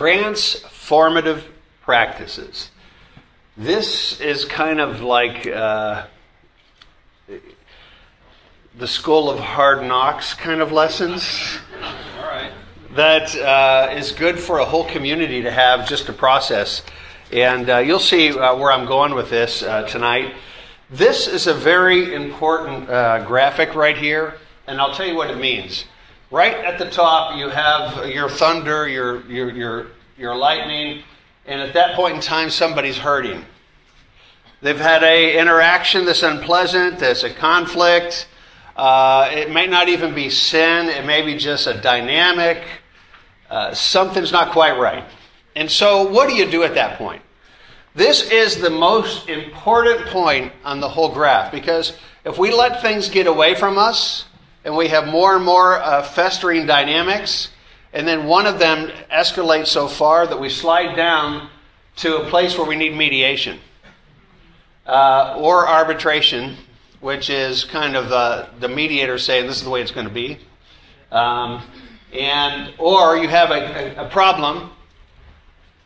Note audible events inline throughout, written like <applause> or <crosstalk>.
transformative practices. This is kind of like uh, the school of hard knocks kind of lessons. All right. That uh, is good for a whole community to have just to process. And uh, you'll see uh, where I'm going with this uh, tonight. This is a very important uh, graphic right here, and I'll tell you what it means. Right at the top, you have your thunder, your, your, your, your lightning, and at that point in time, somebody's hurting. They've had a interaction that's unpleasant, there's a conflict. Uh, it may not even be sin, it may be just a dynamic. Uh, something's not quite right. And so, what do you do at that point? This is the most important point on the whole graph because if we let things get away from us and we have more and more uh, festering dynamics, and then one of them escalates so far that we slide down to a place where we need mediation uh, or arbitration, which is kind of the, the mediator saying this is the way it's going to be. Um, and or you have a, a, a problem,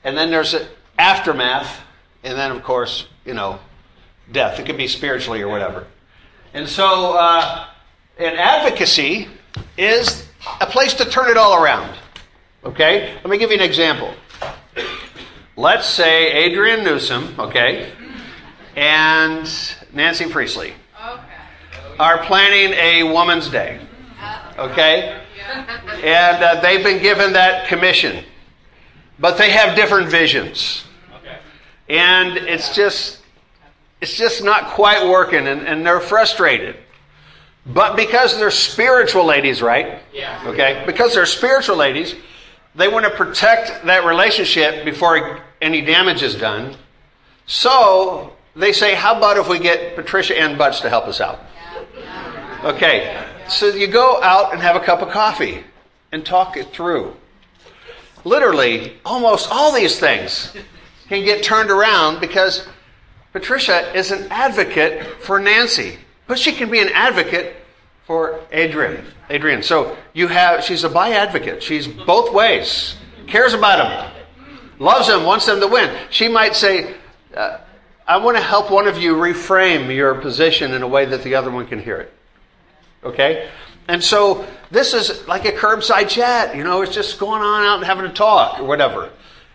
and then there's an aftermath, and then of course you know death. It could be spiritually or whatever. And so, uh, an advocacy is a place to turn it all around. Okay? Let me give you an example. Let's say Adrian Newsom, okay, and Nancy Priestley are planning a Woman's Day. Okay? And uh, they've been given that commission. But they have different visions. And it's just it's just not quite working and, and they're frustrated. But because they're spiritual ladies, right? Yeah. Okay? Because they're spiritual ladies, they want to protect that relationship before any damage is done. So they say, how about if we get Patricia Ann Butts to help us out? Okay, so you go out and have a cup of coffee and talk it through. Literally, almost all these things can get turned around because Patricia is an advocate for Nancy, but she can be an advocate for Adrian. Adrian. So you have she's a by advocate. She's both ways. Cares about him. Loves him, wants them to win. She might say, uh, I want to help one of you reframe your position in a way that the other one can hear it. Okay? And so this is like a curbside chat. You know, it's just going on out and having a talk or whatever.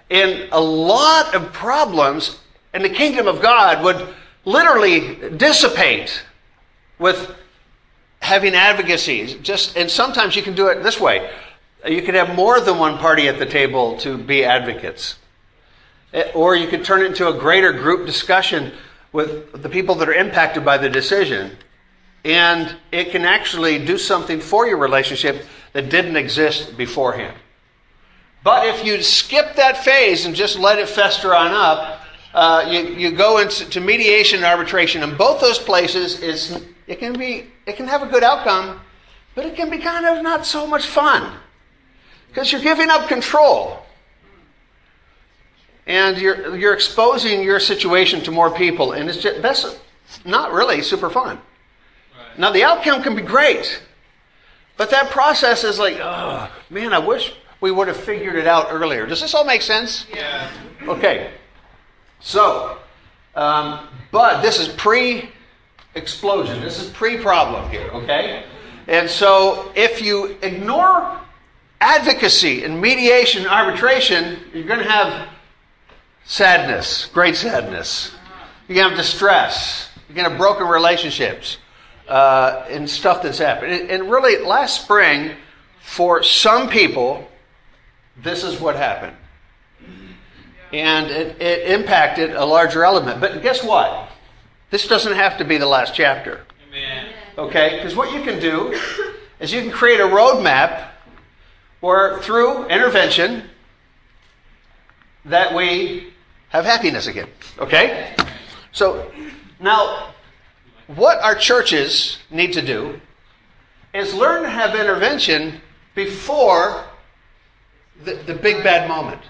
And a lot of problems in the kingdom of God would literally dissipate with having advocacies. Just and sometimes you can do it this way. You could have more than one party at the table to be advocates. Eh, Or you could turn it into a greater group discussion with the people that are impacted by the decision. And it can actually do something for your relationship that didn't exist beforehand. But if you skip that phase and just let it fester on up, uh, you, you go into to mediation and arbitration. In both those places, is it can be it can have a good outcome, but it can be kind of not so much fun because you're giving up control and you're you're exposing your situation to more people, and it's just, that's not really super fun. Now the outcome can be great, but that process is like, oh man, I wish we would have figured it out earlier. Does this all make sense? Yeah. Okay. So, um, but this is pre explosion. This is pre problem here, okay? And so if you ignore advocacy and mediation and arbitration, you're going to have sadness, great sadness. You're going to have distress. You're going to have broken relationships uh, and stuff that's happened. And, really, last spring, for some people, this is what happened and it, it, impacted a larger element. But guess what? This doesn't have to be the last chapter. Amen. Okay? Because what you can do is you can create a roadmap where through intervention that we have happiness again. Okay? So now what our churches need to do is learn to have intervention before the, the big bad moment.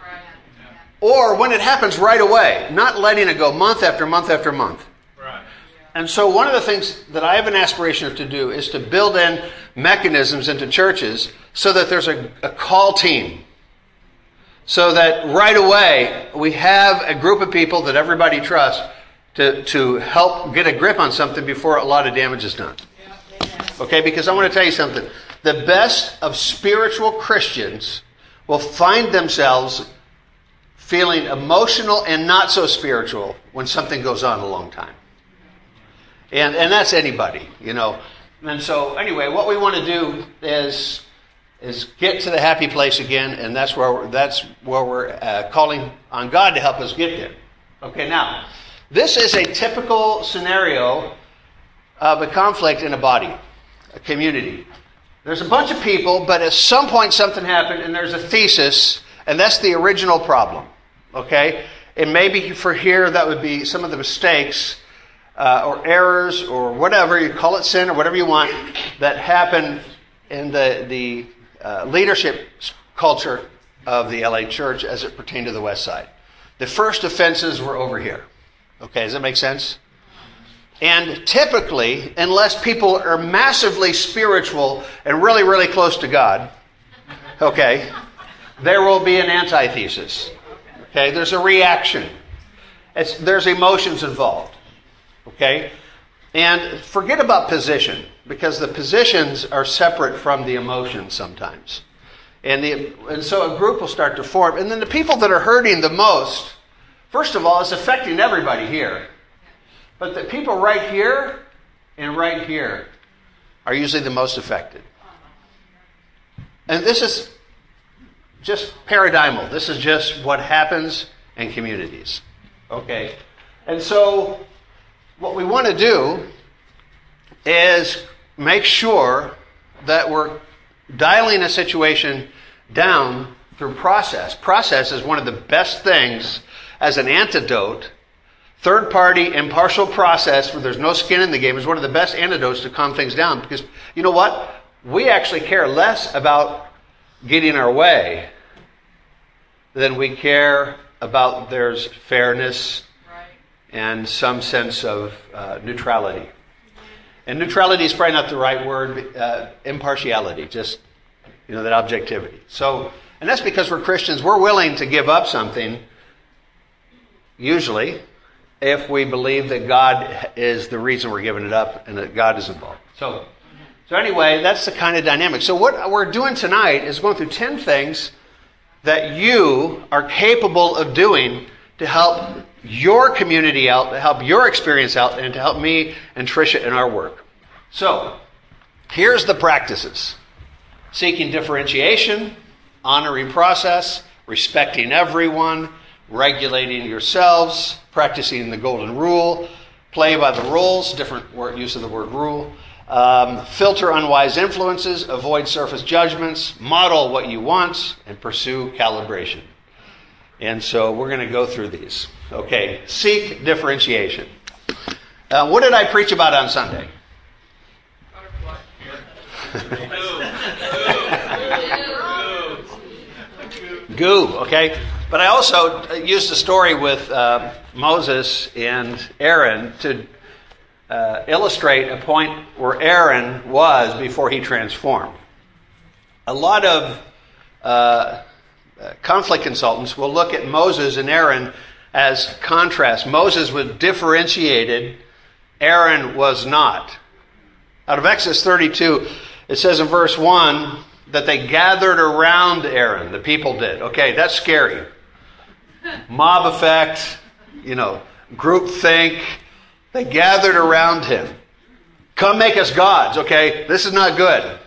Or when it happens right away, not letting it go month after month after month. And so, one of the things that I have an aspiration to do is to build in mechanisms into churches so that there's a, a call team. so that right away we have a group of people that everybody trusts to, to help get a grip on something before a lot of damage is done. Okay, because I want to tell you something. The best of spiritual Christians will find themselves feeling emotional and not so spiritual when something goes on a long time. And, and that's anybody, you know. And so, anyway, what we want to do is, is get to the happy place again, and that's where that's where we're uh, calling on God to help us get there. Okay, now, this is a typical scenario of a conflict in a body, a community. There's a bunch of people, but at some point something happened, and there's a thesis, and that's the original problem. Okay? And maybe for here, that would be some of the mistakes uh, or errors or whatever, you call it sin or whatever you want, that happen in the, the uh, leadership culture of the LA church as it pertained to the West Side. The first offenses were over here. Okay, does that make sense? And typically, unless people are massively spiritual and really, really close to God, okay, there will be an antithesis. Okay, there's a reaction. It's, there's emotions involved. Okay? And forget about position, because the positions are separate from the emotions sometimes. And, the, and so a group will start to form. And then the people that are hurting the most, first of all, it's affecting everybody here. But the people right here and right here are usually the most affected. And this is just paradigmal. This is just what happens in communities. Okay? And so, what we want to do is make sure that we're dialing a situation down through process. Process is one of the best things as an antidote. Third party, impartial process where there's no skin in the game is one of the best antidotes to calm things down because you know what? We actually care less about getting our way than we care about there's fairness and some sense of uh, neutrality. And neutrality is probably not the right word, uh, impartiality, just, you know, that objectivity. So, and that's because we're Christians, we're willing to give up something, usually, if we believe that God is the reason we're giving it up and that God is involved. So, so anyway, that's the kind of dynamic. So what we're doing tonight is going through 10 things that you are capable of doing to help your community out, to help your experience out, and to help me and Tricia in our work. So, here's the practices seeking differentiation, honoring process, respecting everyone, regulating yourselves, practicing the golden rule, play by the rules, different use of the word rule, um, filter unwise influences, avoid surface judgments, model what you want, and pursue calibration. And so we're going to go through these. Okay, seek differentiation. Uh, what did I preach about on Sunday? Goo, okay? But I also used a story with uh, Moses and Aaron to uh, illustrate a point where Aaron was before he transformed. A lot of uh, Uh, conflict consultants will look at Moses and Aaron as contrast. Moses was differentiated, Aaron was not. Out of Exodus 32, it says in verse 1 that they gathered around Aaron, the people did. Okay, that's scary. Mob effect, you know, group think they gathered around him. Come make us gods, okay? This is not good.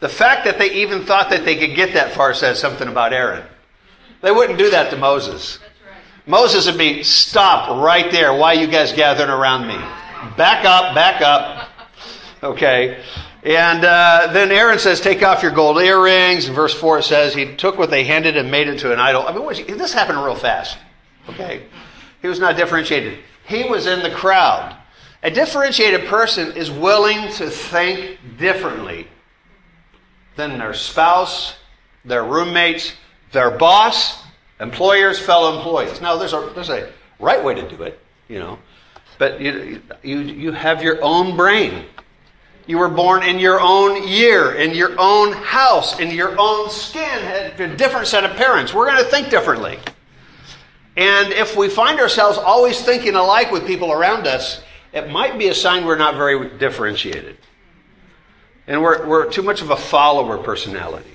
The fact that they even thought that they could get that far says something about Aaron. They wouldn't do that to Moses. Moses would be, stop right there. Why you guys gathering around me? Back up, back up. Okay. And uh, then Aaron says, take off your gold earrings. In verse 4 it says, he took what they handed and made it to an idol. I mean, this happened real fast. Okay. He was not differentiated. He was in the crowd. A differentiated person is willing to think differently than their spouse, their roommates, their boss, employers, fellow employees. Now, there's a, there's a right way to do it, you know, but you, you, you have your own brain. You were born in your own year, in your own house, in your own skin, a different set of parents. We're going to think differently. And if we find ourselves always thinking alike with people around us, it might be a sign we're not very differentiated. And we're, we're too much of a follower personality.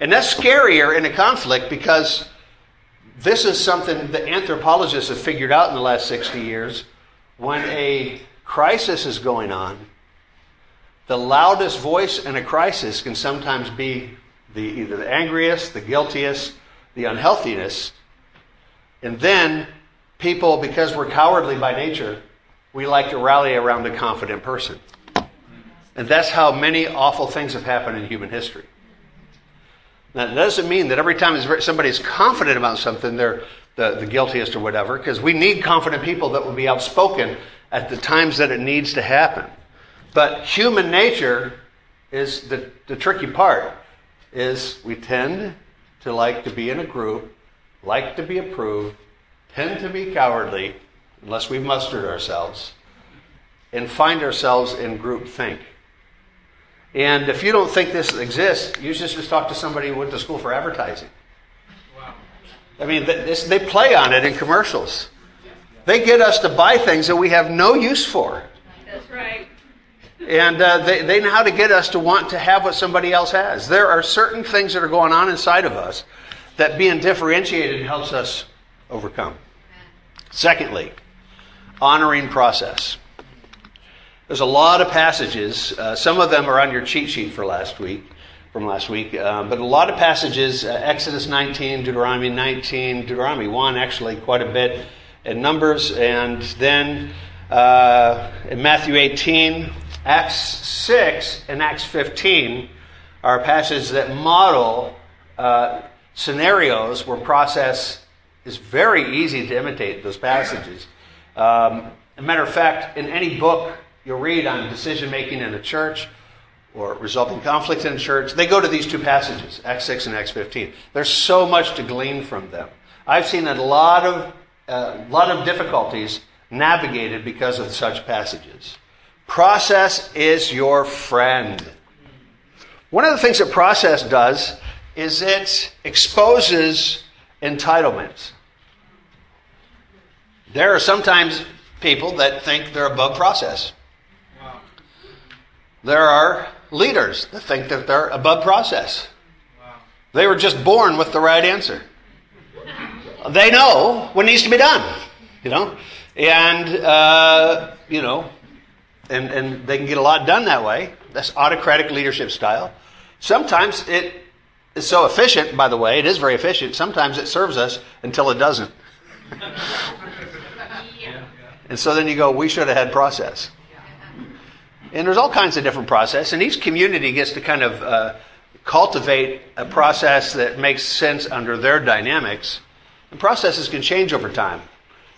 And that's scarier in a conflict because this is something that anthropologists have figured out in the last 60 years. When a crisis is going on, the loudest voice in a crisis can sometimes be the, either the angriest, the guiltiest, the unhealthiness. And then people, because we're cowardly by nature, we like to rally around a confident person. And that's how many awful things have happened in human history. Now, that doesn't mean that every time somebody is confident about something, they're the, the guiltiest or whatever, because we need confident people that will be outspoken at the times that it needs to happen. But human nature is the, the tricky part is we tend to like to be in a group, like to be approved, tend to be cowardly unless we've mustered ourselves, and find ourselves in group think. And if you don't think this exists, you just, just talk to somebody who went to school for advertising. Wow. I mean, this, they play on it in commercials. They get us to buy things that we have no use for. That's right. And uh, they, they know how to get us to want to have what somebody else has. There are certain things that are going on inside of us that being differentiated helps us overcome. Secondly, honoring process. There's a lot of passages. Uh, some of them are on your cheat sheet for last week, from last week. Uh, but a lot of passages: uh, Exodus 19, Deuteronomy 19, Deuteronomy 1, actually quite a bit, and Numbers, and then uh, in Matthew 18, Acts 6, and Acts 15 are passages that model uh, scenarios where process is very easy to imitate those passages. Um, a matter of fact, in any book you'll read on decision making in a church or resulting conflict in a church, they go to these two passages, Acts 6 and Acts 15. There's so much to glean from them. I've seen a lot of, uh, lot of difficulties navigated because of such passages. Process is your friend. One of the things that process does is it exposes entitlements. There are sometimes people that think they're above process. There are leaders that think that they're above process. They were just born with the right answer. They know what needs to be done, you know, and uh, you know, and and they can get a lot done that way. That's autocratic leadership style. Sometimes it is so efficient. By the way, it is very efficient. Sometimes it serves us until it doesn't. <laughs> and so then you go, we should have had process. And there's all kinds of different process, and each community gets to kind of uh, cultivate a process that makes sense under their dynamics. And processes can change over time,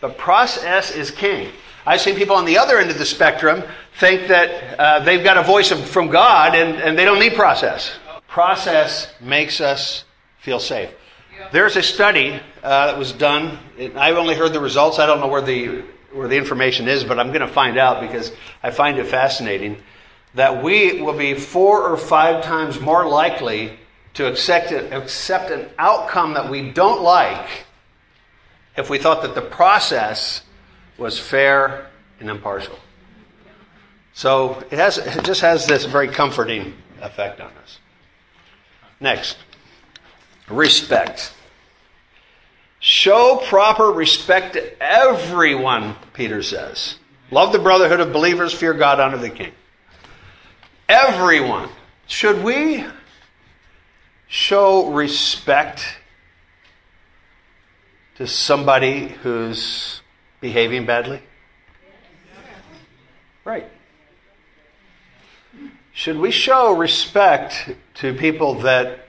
but process is king. I've seen people on the other end of the spectrum think that uh, they've got a voice of, from God and, and they don't need process. Process makes us feel safe. There's a study uh, that was done. I've only heard the results. I don't know where the where the information is, but I'm going to find out because I find it fascinating that we will be four or five times more likely to accept, it, accept an outcome that we don't like if we thought that the process was fair and impartial. So it, has, it just has this very comforting effect on us. Next, respect. Show proper respect to everyone, Peter says. Love the brotherhood of believers, fear God, honor the king. Everyone. Should we show respect to somebody who's behaving badly? Right. Should we show respect to people that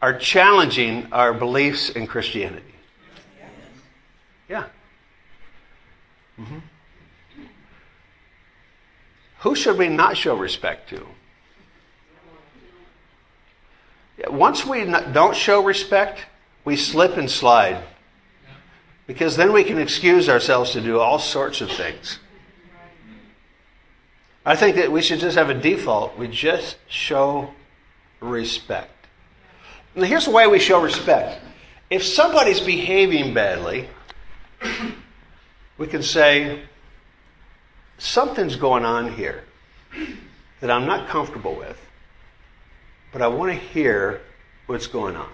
are challenging our beliefs in Christianity? Yeah. Mm-hmm. Who should we not show respect to? Once we don't show respect, we slip and slide. Because then we can excuse ourselves to do all sorts of things. I think that we should just have a default. We just show respect. Now, here's the way we show respect. If somebody's behaving badly, we can say, something's going on here that I'm not comfortable with, but I want to hear what's going on.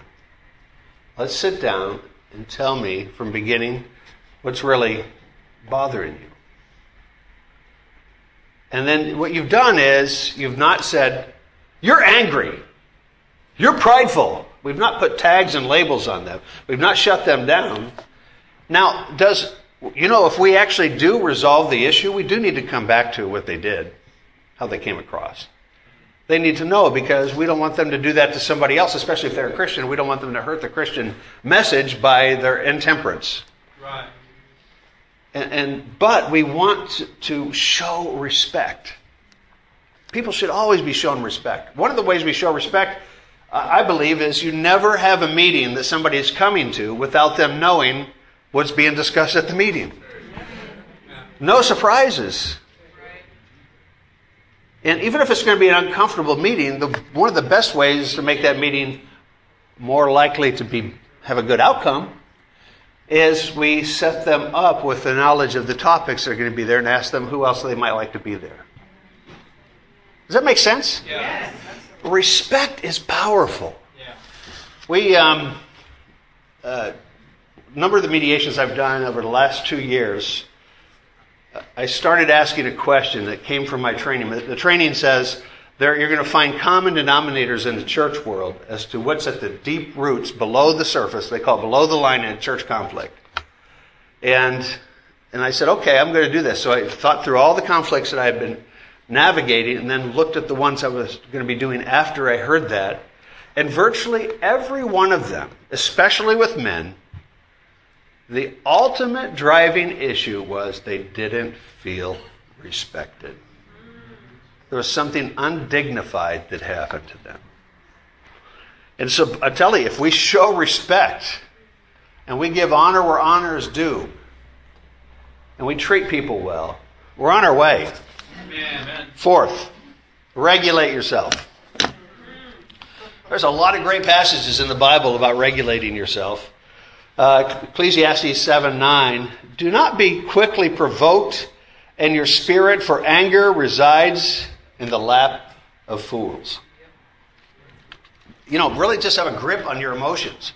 Let's sit down and tell me from beginning what's really bothering you. And then what you've done is you've not said, You're angry. You're prideful. We've not put tags and labels on them. We've not shut them down. Now, does, you know, if we actually do resolve the issue, we do need to come back to what they did, how they came across. They need to know because we don't want them to do that to somebody else, especially if they're a Christian. We don't want them to hurt the Christian message by their intemperance. Right. And, and but we want to show respect. People should always be shown respect. One of the ways we show respect, I believe, is you never have a meeting that somebody is coming to without them knowing what's being discussed at the meeting. No surprises. And even if it's going to be an uncomfortable meeting, the, one of the best ways to make that meeting more likely to be have a good outcome is we set them up with the knowledge of the topics that are going to be there and ask them who else they might like to be there. Does that make sense? Yes. Respect is powerful. Yeah. We, um, uh, number of the mediations I've done over the last two years, I started asking a question that came from my training. The training says there, you're going to find common denominators in the church world as to what's at the deep roots below the surface. They call below the line in church conflict. And, and I said, okay, I'm going to do this. So I thought through all the conflicts that I had been navigating and then looked at the ones I was going to be doing after I heard that. And virtually every one of them, especially with men, the ultimate driving issue was they didn't feel respected. There was something undignified that happened to them. And so I tell you, if we show respect and we give honor where honor is due, and we treat people well, we're on our way. Amen. Fourth, regulate yourself. There's a lot of great passages in the Bible about regulating yourself. Uh, Ecclesiastes 7 9. Do not be quickly provoked, and your spirit for anger resides in the lap of fools. You know, really just have a grip on your emotions.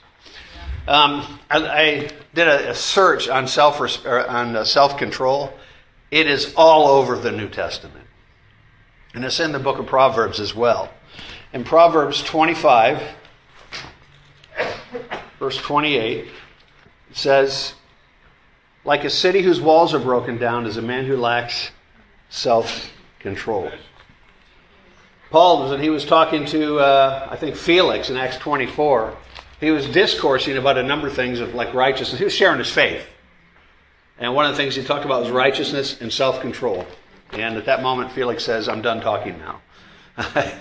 Um, I, I, did a, a, search on self on uh, self control. It is all over the New Testament, and it's in the book of Proverbs as well. In Proverbs 25, verse 28, it says, "Like a city whose walls are broken down is a man who lacks self control." Paul, when he was talking to, uh, I think, Felix in Acts 24, he was discoursing about a number of things of like righteousness. He was sharing his faith. And one of the things he talked about was righteousness and self control. And at that moment, Felix says, I'm done talking now. <laughs>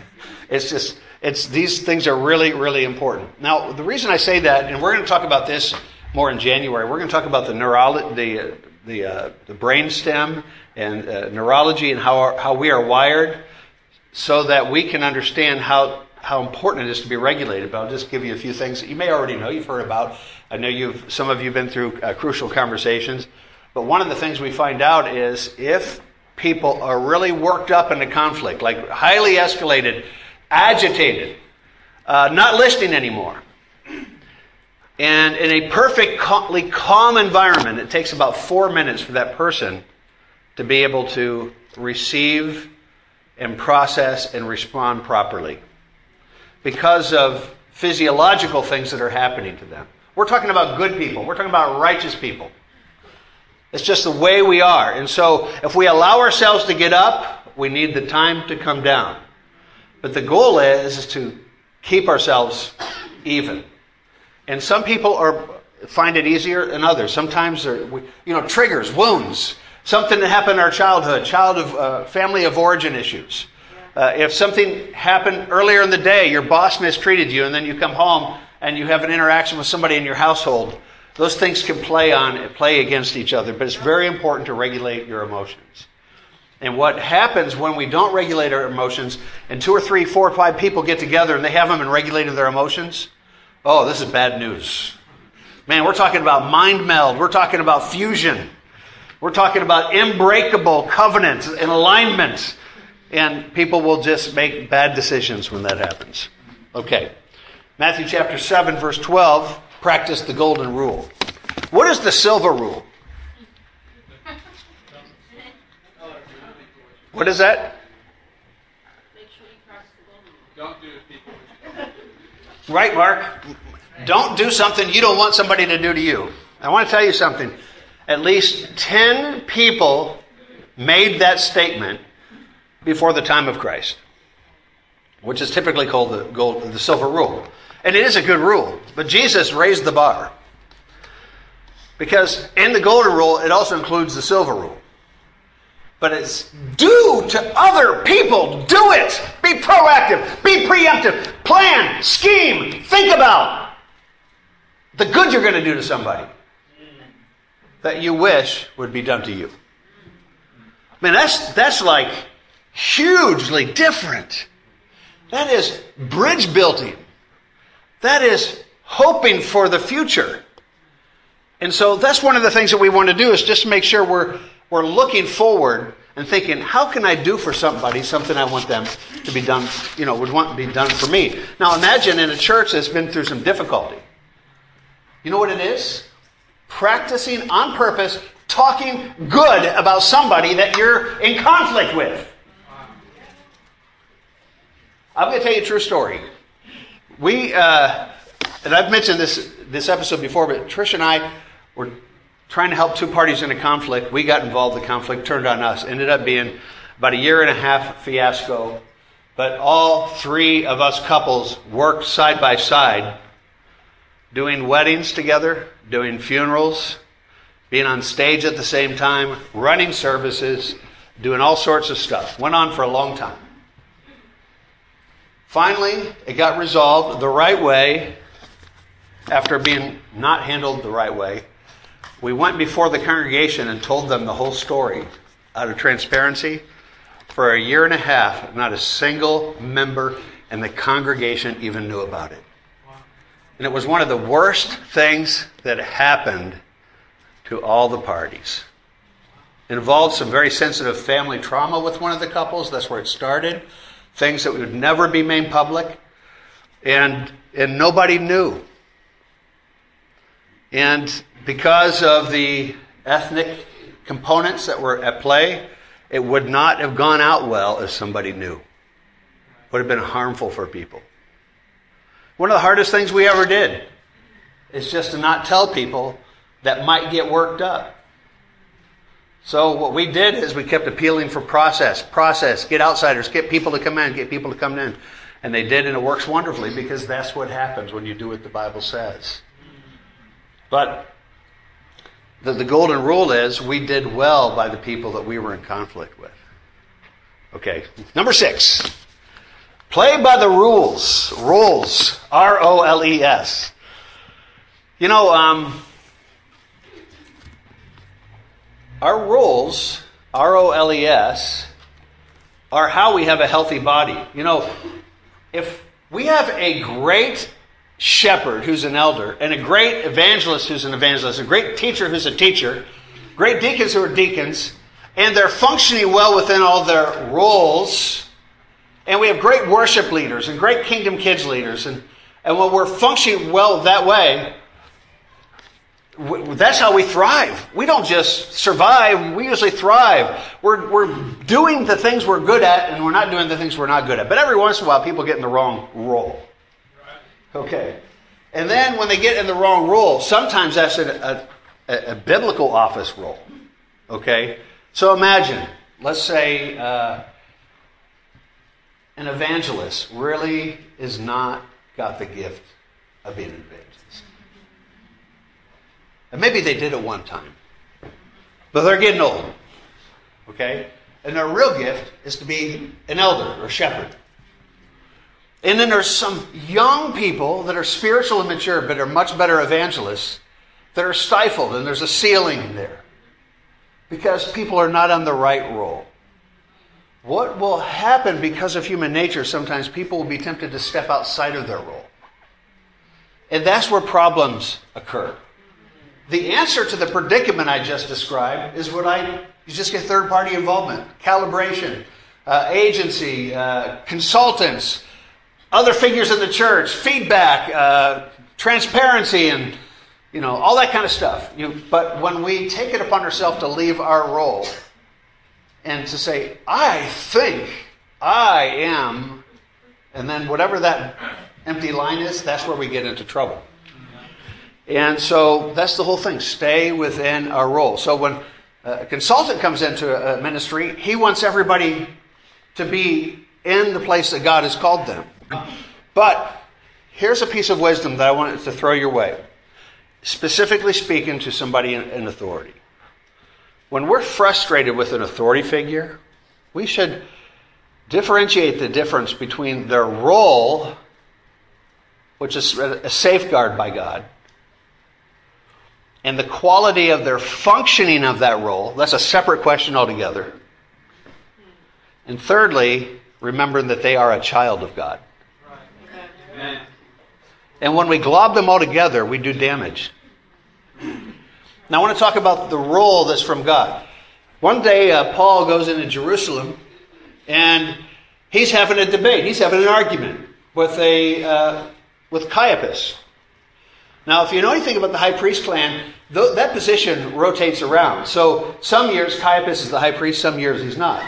it's just, it's, these things are really, really important. Now, the reason I say that, and we're going to talk about this more in January, we're going to talk about the neurology, the, the, uh, the brain stem and uh, neurology and how, our, how we are wired so that we can understand how, how important it is to be regulated. But I'll just give you a few things that you may already know, you've heard about. I know you've, some of you have been through uh, crucial conversations. But one of the things we find out is if people are really worked up into conflict, like highly escalated, agitated, uh, not listening anymore, and in a perfectly calm environment, it takes about four minutes for that person to be able to receive and process and respond properly because of physiological things that are happening to them. We're talking about good people, we're talking about righteous people. It's just the way we are. And so if we allow ourselves to get up, we need the time to come down. But the goal is, is to keep ourselves even. And some people are find it easier than others. Sometimes you know, triggers, wounds, something that happened in our childhood, child of uh, family of origin issues. Uh, if something happened earlier in the day, your boss mistreated you, and then you come home and you have an interaction with somebody in your household, those things can play on play against each other. But it's very important to regulate your emotions. And what happens when we don't regulate our emotions, and two or three, four or five people get together and they haven't been regulating their emotions? Oh, this is bad news. Man, we're talking about mind meld. We're talking about fusion. We're talking about unbreakable covenant and alignment. And people will just make bad decisions when that happens. Okay. Matthew chapter 7, verse 12 practice the golden rule. What is the silver rule? What is that? Right, Mark? Don't do something you don't want somebody to do to you. I want to tell you something. At least 10 people made that statement before the time of Christ, which is typically called the, gold, the silver rule. And it is a good rule, but Jesus raised the bar. Because in the golden rule, it also includes the silver rule. But it's do to other people. Do it. Be proactive. Be preemptive. Plan. Scheme. Think about the good you're going to do to somebody that you wish would be done to you. Man, that's, that's like hugely different. That is bridge building. That is hoping for the future. And so that's one of the things that we want to do is just make sure we're, we're looking forward and thinking, how can I do for somebody something I want them to be done, you know, would want to be done for me? Now imagine in a church that's been through some difficulty. You know what it is? Practicing on purpose, talking good about somebody that you're in conflict with. I'm going to tell you a true story. We, uh, and I've mentioned this this episode before, but Trish and I were trying to help two parties in a conflict. We got involved. The conflict turned on us. Ended up being about a year and a half fiasco. But all three of us couples worked side by side, doing weddings together, doing funerals, being on stage at the same time, running services, doing all sorts of stuff. Went on for a long time. Finally, it got resolved the right way after being not handled the right way. We went before the congregation and told them the whole story out of transparency. For a year and a half, not a single member in the congregation even knew about it. And it was one of the worst things that happened to all the parties. It involved some very sensitive family trauma with one of the couples. That's where it started. Things that would never be made public. And, and nobody knew. And because of the ethnic components that were at play, it would not have gone out well if somebody knew. Would have been harmful for people. One of the hardest things we ever did is just to not tell people that might get worked up. So what we did is we kept appealing for process, process, get outsiders, get people to come in, get people to come in. And they did, and it works wonderfully because that's what happens when you do what the Bible says. But the, the golden rule is we did well by the people that we were in conflict with. Okay, number six. Play by the rules. Rules. R O L E S. You know, um, our rules, R O L E S, are how we have a healthy body. You know, if we have a great shepherd who's an elder, and a great evangelist who's an evangelist, a great teacher who's a teacher, great deacons who are deacons, and they're functioning well within all their roles. And we have great worship leaders and great kingdom kids leaders. And, and when we're functioning well that way, that's how we thrive. We don't just survive, we usually thrive. We're, we're doing the things we're good at, and we're not doing the things we're not good at. But every once in a while, people get in the wrong role. Okay. And then when they get in the wrong role, sometimes that's a, a, a biblical office role. Okay? So imagine, let's say uh, an evangelist really is not got the gift of being an evangelist. And maybe they did it one time, but they're getting old. Okay? And their real gift is to be an elder or shepherd. And then there's some young people that are spiritual and mature, but are much better evangelists that are stifled, and there's a ceiling there because people are not on the right role. what will happen because of human nature? Sometimes people will be tempted to step outside of their role. And that's where problems occur. The answer to the predicament I just described is what I you just get third party involvement, calibration, uh, agency, uh, consultants, other figures in the church, feedback, uh, transparency, and you know all that kind of stuff. You, but when we take it upon ourselves to leave our role and to say, "I think I am," and then whatever that empty line is, that's where we get into trouble. And so that's the whole thing. Stay within our role. So when a consultant comes into a ministry, he wants everybody to be in the place that God has called them. But here's a piece of wisdom that I wanted to throw your way, specifically speaking to somebody in, authority. When we're frustrated with an authority figure, we should differentiate the difference between their role, which is a safeguard by God, and the quality of their functioning of that role. That's a separate question altogether. And thirdly, remembering that they are a child of God. And when we glob them all together, we do damage. Now, I want to talk about the role that's from God. One day, uh, Paul goes into Jerusalem and he's having a debate. He's having an argument with a uh, with Caiaphas. Now, if you know anything about the high priest clan, th- that position rotates around. So some years Caiaphas is the high priest, some years he's not.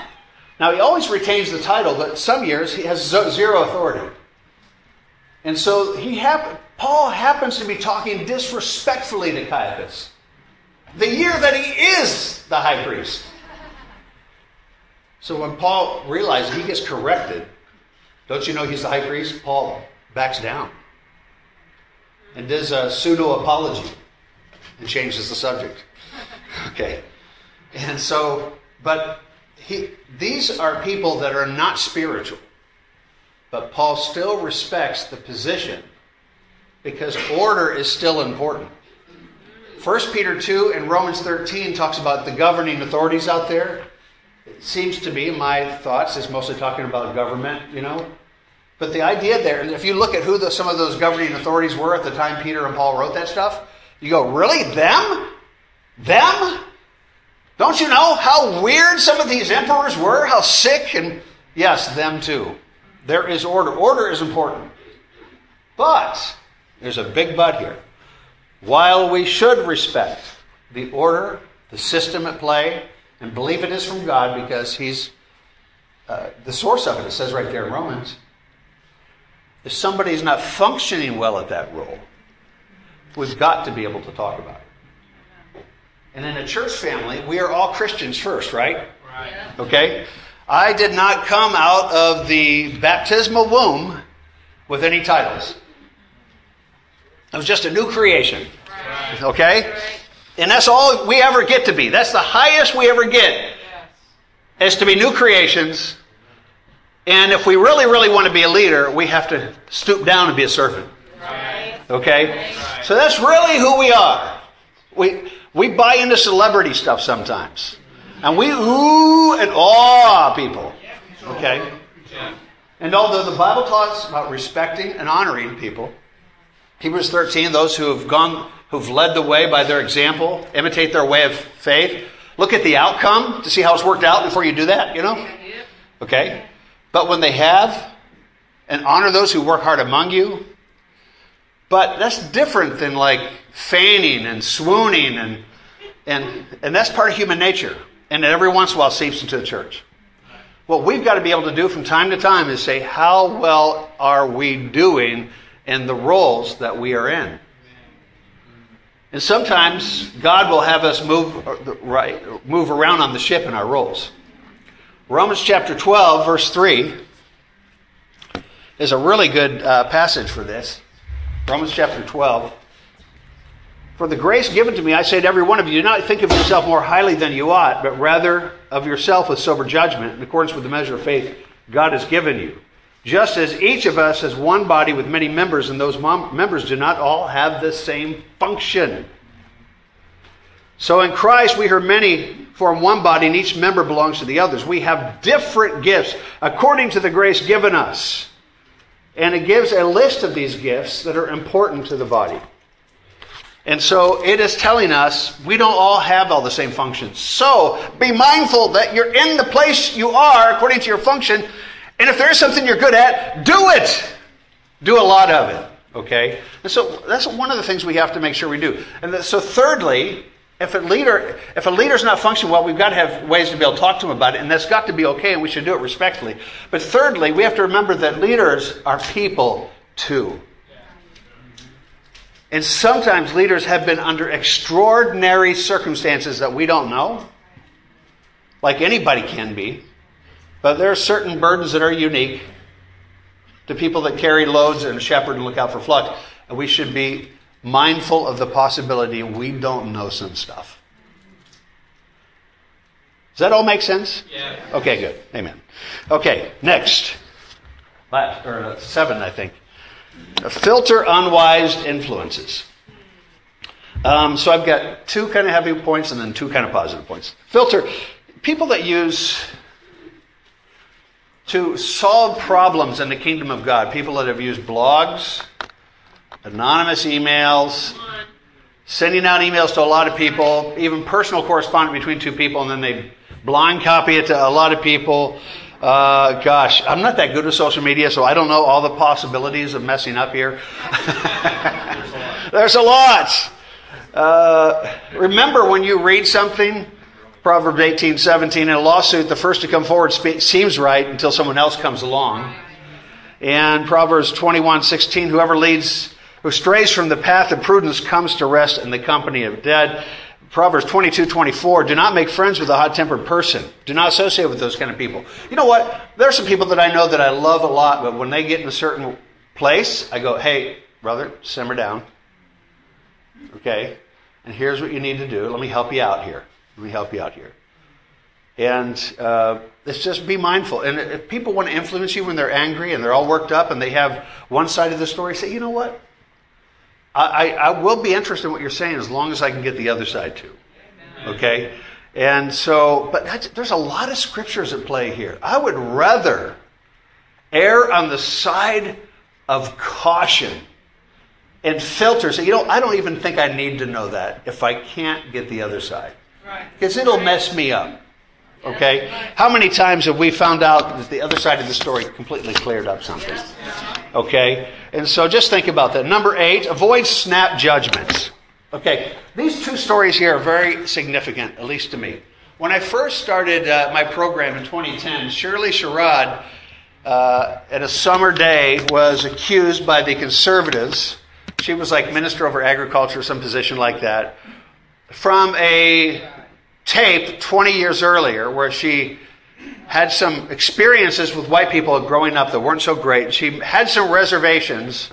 Now, he always retains the title, but some years he has zero authority. And so he hap- Paul happens to be talking disrespectfully to Caiaphas the year that he is the high priest. So when Paul realizes he gets corrected, don't you know he's the high priest? Paul backs down and does a pseudo apology and changes the subject. <laughs> Okay. And so, but he, these are people that are not spiritual. But Paul still respects the position because order is still important. 1 Peter 2 and Romans 13 talks about the governing authorities out there. It seems to be, my thoughts, is mostly talking about government, you know. But the idea there, and if you look at who the, some of those governing authorities were at the time Peter and Paul wrote that stuff, you go, really? Them? Them? Don't you know how weird some of these emperors were? How sick? And yes, them too. There is order. Order is important. But there's a big but here. While we should respect the order, the system at play, and believe it is from God because He's uh, the source of it, it says right there in Romans. If somebody is not functioning well at that role, we've got to be able to talk about it. And in a church family, we are all Christians first, right? Right. Okay? I did not come out of the baptismal womb with any titles. I was just a new creation. Okay? And that's all we ever get to be. That's the highest we ever get. Is to be new creations. And if we really, really want to be a leader, we have to stoop down and be a servant. Okay? So that's really who we are. We we buy into celebrity stuff sometimes. And we ooh and awe people. Okay? And although the Bible talks about respecting and honoring people, Hebrews 13, those who have gone, who've led the way by their example, imitate their way of faith. Look at the outcome to see how it's worked out before you do that, you know? Okay? But when they have, and honor those who work hard among you, but that's different than like feigning and swooning and and and that's part of human nature. And every once in a while seeps into the church. What we've got to be able to do from time to time is say, how well are we doing in the roles that we are in? And sometimes God will have us move right, move around on the ship in our roles. Romans chapter 12, verse 3 is a really good uh, passage for this. Romans chapter 12. For the grace given to me, I say to every one of you, do not think of yourself more highly than you ought, but rather of yourself with sober judgment, in accordance with the measure of faith God has given you. Just as each of us has one body with many members, and those members do not all have the same function. So in Christ, we are many form one body, and each member belongs to the others. We have different gifts according to the grace given us. And it gives a list of these gifts that are important to the body. And so it is telling us we don't all have all the same functions. So be mindful that you're in the place you are according to your function. And if there is something you're good at, do it. Do a lot of it. Okay? And so that's one of the things we have to make sure we do. And so thirdly, if a leader if a leader's not functioning well, we've got to have ways to be able to talk to them about it, and that's got to be okay, and we should do it respectfully. But thirdly, we have to remember that leaders are people too. And sometimes leaders have been under extraordinary circumstances that we don't know, like anybody can be. But there are certain burdens that are unique to people that carry loads and shepherd and look out for flocks. And we should be mindful of the possibility we don't know some stuff. Does that all make sense? Yeah. Okay, good. Amen. Okay, next. Last, or uh, seven, I think. Filter unwise influences. Um, so I've got two kind of heavy points and then two kind of positive points. Filter people that use to solve problems in the kingdom of God. People that have used blogs, anonymous emails, sending out emails to a lot of people, even personal correspondence between two people, and then they blind copy it to a lot of people. Uh, gosh, I'm not that good with social media, so I don't know all the possibilities of messing up here. <laughs> There's a lot. Uh, remember when you read something, Proverbs 18, 17, in a lawsuit, the first to come forward spe- seems right until someone else comes along. And Proverbs 21, 16, whoever leads, who strays from the path of prudence comes to rest in the company of dead. Proverbs 22, 24, do not make friends with a hot tempered person. Do not associate with those kind of people. You know what? There are some people that I know that I love a lot, but when they get in a certain place, I go, hey, brother, simmer down. Okay? And here's what you need to do. Let me help you out here. Let me help you out here. And uh, let's just be mindful. And if people want to influence you when they're angry and they're all worked up and they have one side of the story, say, you know what? I, I, will be interested in what you're saying as long as I can get the other side too. Okay? And so, but there's a lot of scriptures at play here. I would rather err on the side of caution and filter. So, you know, I don't even think I need to know that if I can't get the other side. Because it'll mess me up. Okay? How many times have we found out that the other side of the story completely cleared up something? Okay? And so just think about that. Number eight, avoid snap judgments. Okay, these two stories here are very significant, at least to me. When I first started uh, my program in 2010, Shirley Sherrod, uh, at a summer day, was accused by the conservatives. She was like minister over agriculture, some position like that, from a tape 20 years earlier where she had some experiences with white people growing up that weren't so great. She had some reservations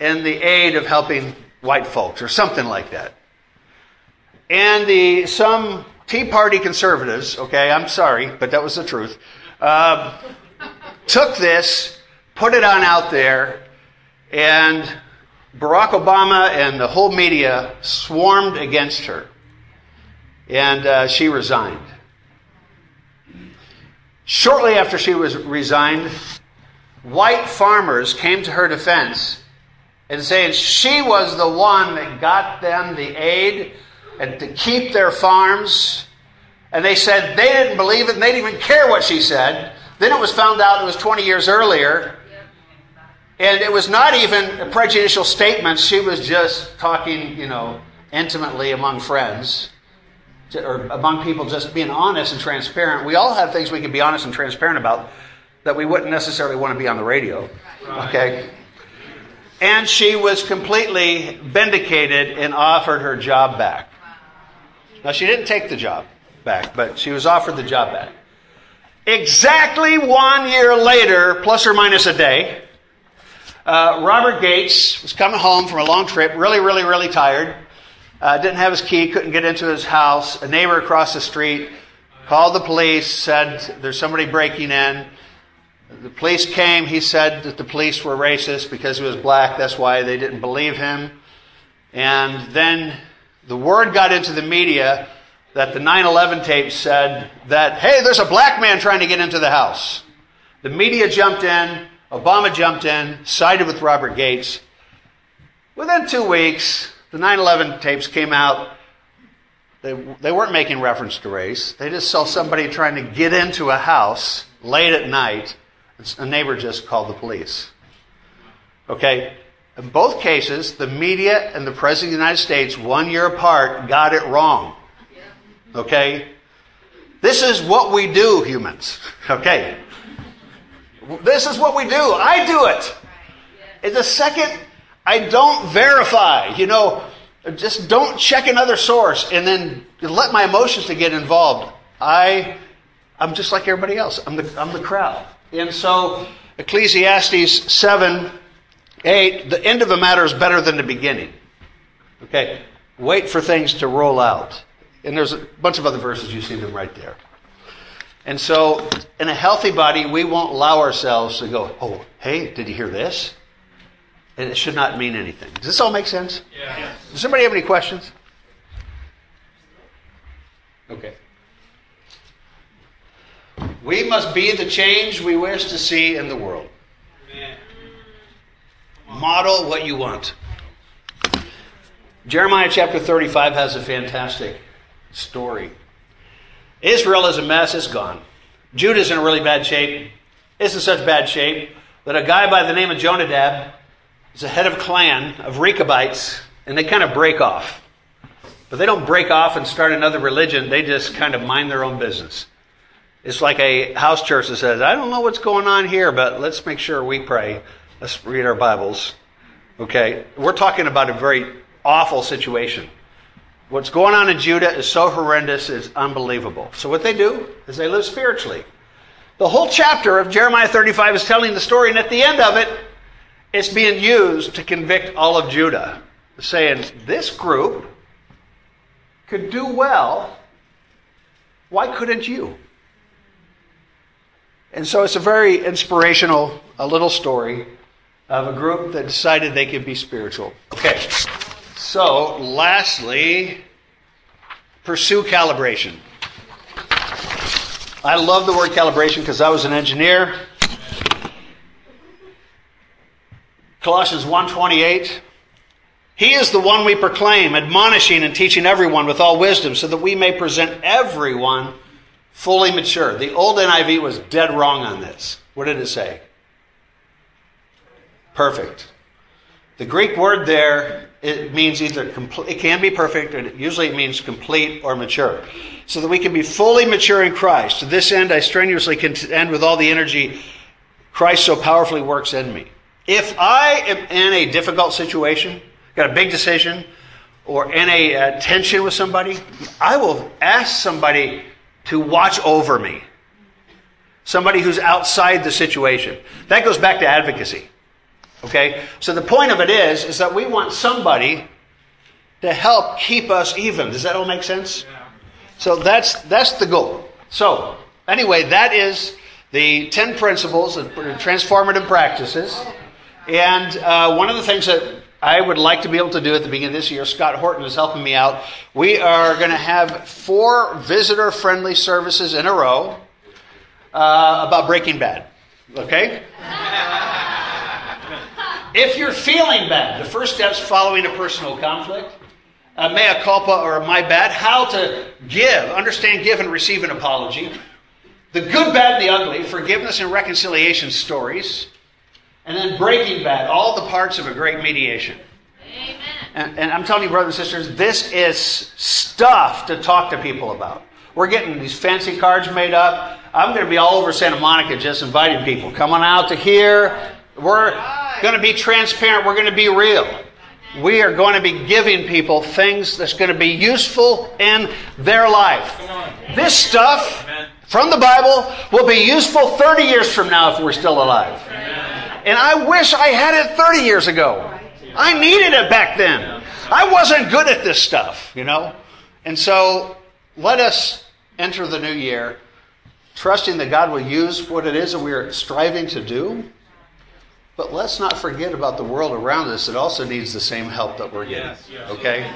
in the aid of helping white folks or something like that. And the some Tea Party conservatives, okay, I'm sorry, but that was the truth, uh, took this, put it on out there, and Barack Obama and the whole media swarmed against her. And uh, she resigned. Shortly after she was resigned, white farmers came to her defense and saying she was the one that got them the aid and to keep their farms. And they said they didn't believe it and they didn't even care what she said. Then it was found out it was 20 years earlier. And it was not even a prejudicial statements. She was just talking, you know, intimately among friends or among people just being honest and transparent. We all have things we can be honest and transparent about that we wouldn't necessarily want to be on the radio. Okay? And she was completely vindicated and offered her job back. Now, she didn't take the job back, but she was offered the job back. Exactly one year later, plus or minus a day, uh, Robert Gates was coming home from a long trip, really, really, really tired uh, didn't have his key, couldn't get into his house. A neighbor across the street called the police, said there's somebody breaking in. The police came. He said that the police were racist because he was black. That's why they didn't believe him. And then the word got into the media that the 9 11 tape said that, hey, there's a black man trying to get into the house. The media jumped in, Obama jumped in, sided with Robert Gates. Within two weeks, the 9 11 tapes came out. They, they weren't making reference to race. They just saw somebody trying to get into a house late at night. A neighbor just called the police. Okay? In both cases, the media and the President of the United States, one year apart, got it wrong. Okay? This is what we do, humans. Okay? This is what we do. I do it. The second I don't verify, you know, just don't check another source and then let my emotions to get involved. I, I'm just like everybody else. I'm the, I'm the crowd. And so Ecclesiastes 7, 8, the end of the matter is better than the beginning. Okay? Wait for things to roll out. And there's a bunch of other verses, you see them right there. And so, in a healthy body, we won't allow ourselves to go, oh, hey, did you hear this? And it should not mean anything. Does this all make sense? Yeah. Does somebody have any questions? Okay. We must be the change we wish to see in the world. Model what you want. Jeremiah chapter 35 has a fantastic story. Israel is a mess, it's gone. Judah's in a really bad shape. It's in such bad shape that a guy by the name of Jonadab is a head of a clan of Rechabites, and they kind of break off. But they don't break off and start another religion, they just kind of mind their own business. It's like a house church that says, I don't know what's going on here, but let's make sure we pray. Let's read our Bibles. Okay? We're talking about a very awful situation. What's going on in Judah is so horrendous, it's unbelievable. So, what they do is they live spiritually. The whole chapter of Jeremiah 35 is telling the story, and at the end of it, it's being used to convict all of Judah, saying, This group could do well. Why couldn't you? And so it's a very inspirational, a little story of a group that decided they could be spiritual. Okay, so lastly, pursue calibration. I love the word calibration because I was an engineer. Colossians 1:28 He is the one we proclaim, admonishing and teaching everyone with all wisdom so that we may present everyone fully mature. The old NIV was dead wrong on this. What did it say? Perfect. The Greek word there, it means either complete, it can be perfect, or usually it means complete or mature. So that we can be fully mature in Christ. To this end, I strenuously contend with all the energy Christ so powerfully works in me. If I am in a difficult situation, got a big decision, or in a uh, tension with somebody, I will ask somebody to watch over me. Somebody who's outside the situation. That goes back to advocacy. Okay? So the point of it is, is that we want somebody to help keep us even. Does that all make sense? So that's that's the goal. So anyway, that is the ten principles of transformative practices. And uh, one of the things that I would like to be able to do at the beginning of this year. Scott Horton is helping me out. We are going to have four visitor friendly services in a row uh, about Breaking Bad. Okay? <laughs> if you're feeling bad, the first step's following a personal conflict. Uh, mea culpa or my bad, how to give, understand, give, and receive an apology. The good, bad, and the ugly, forgiveness and reconciliation stories. And then Breaking Bad, all the parts of a great mediation. Amen. And, and I'm telling you, brothers and sisters, this is stuff to talk to people about. We're getting these fancy cards made up. I'm going to be all over Santa Monica just inviting people. Come on out to here. We're going to be transparent. We're going to be real. We are going to be giving people things that's going to be useful in their life. This stuff from the Bible will be useful 30 years from now if we're still alive. And I wish I had it 30 years ago. I needed it back then. I wasn't good at this stuff, you know? And so let us enter the new year trusting that God will use what it is that we are striving to do. But let's not forget about the world around us that also needs the same help that we're getting. Okay?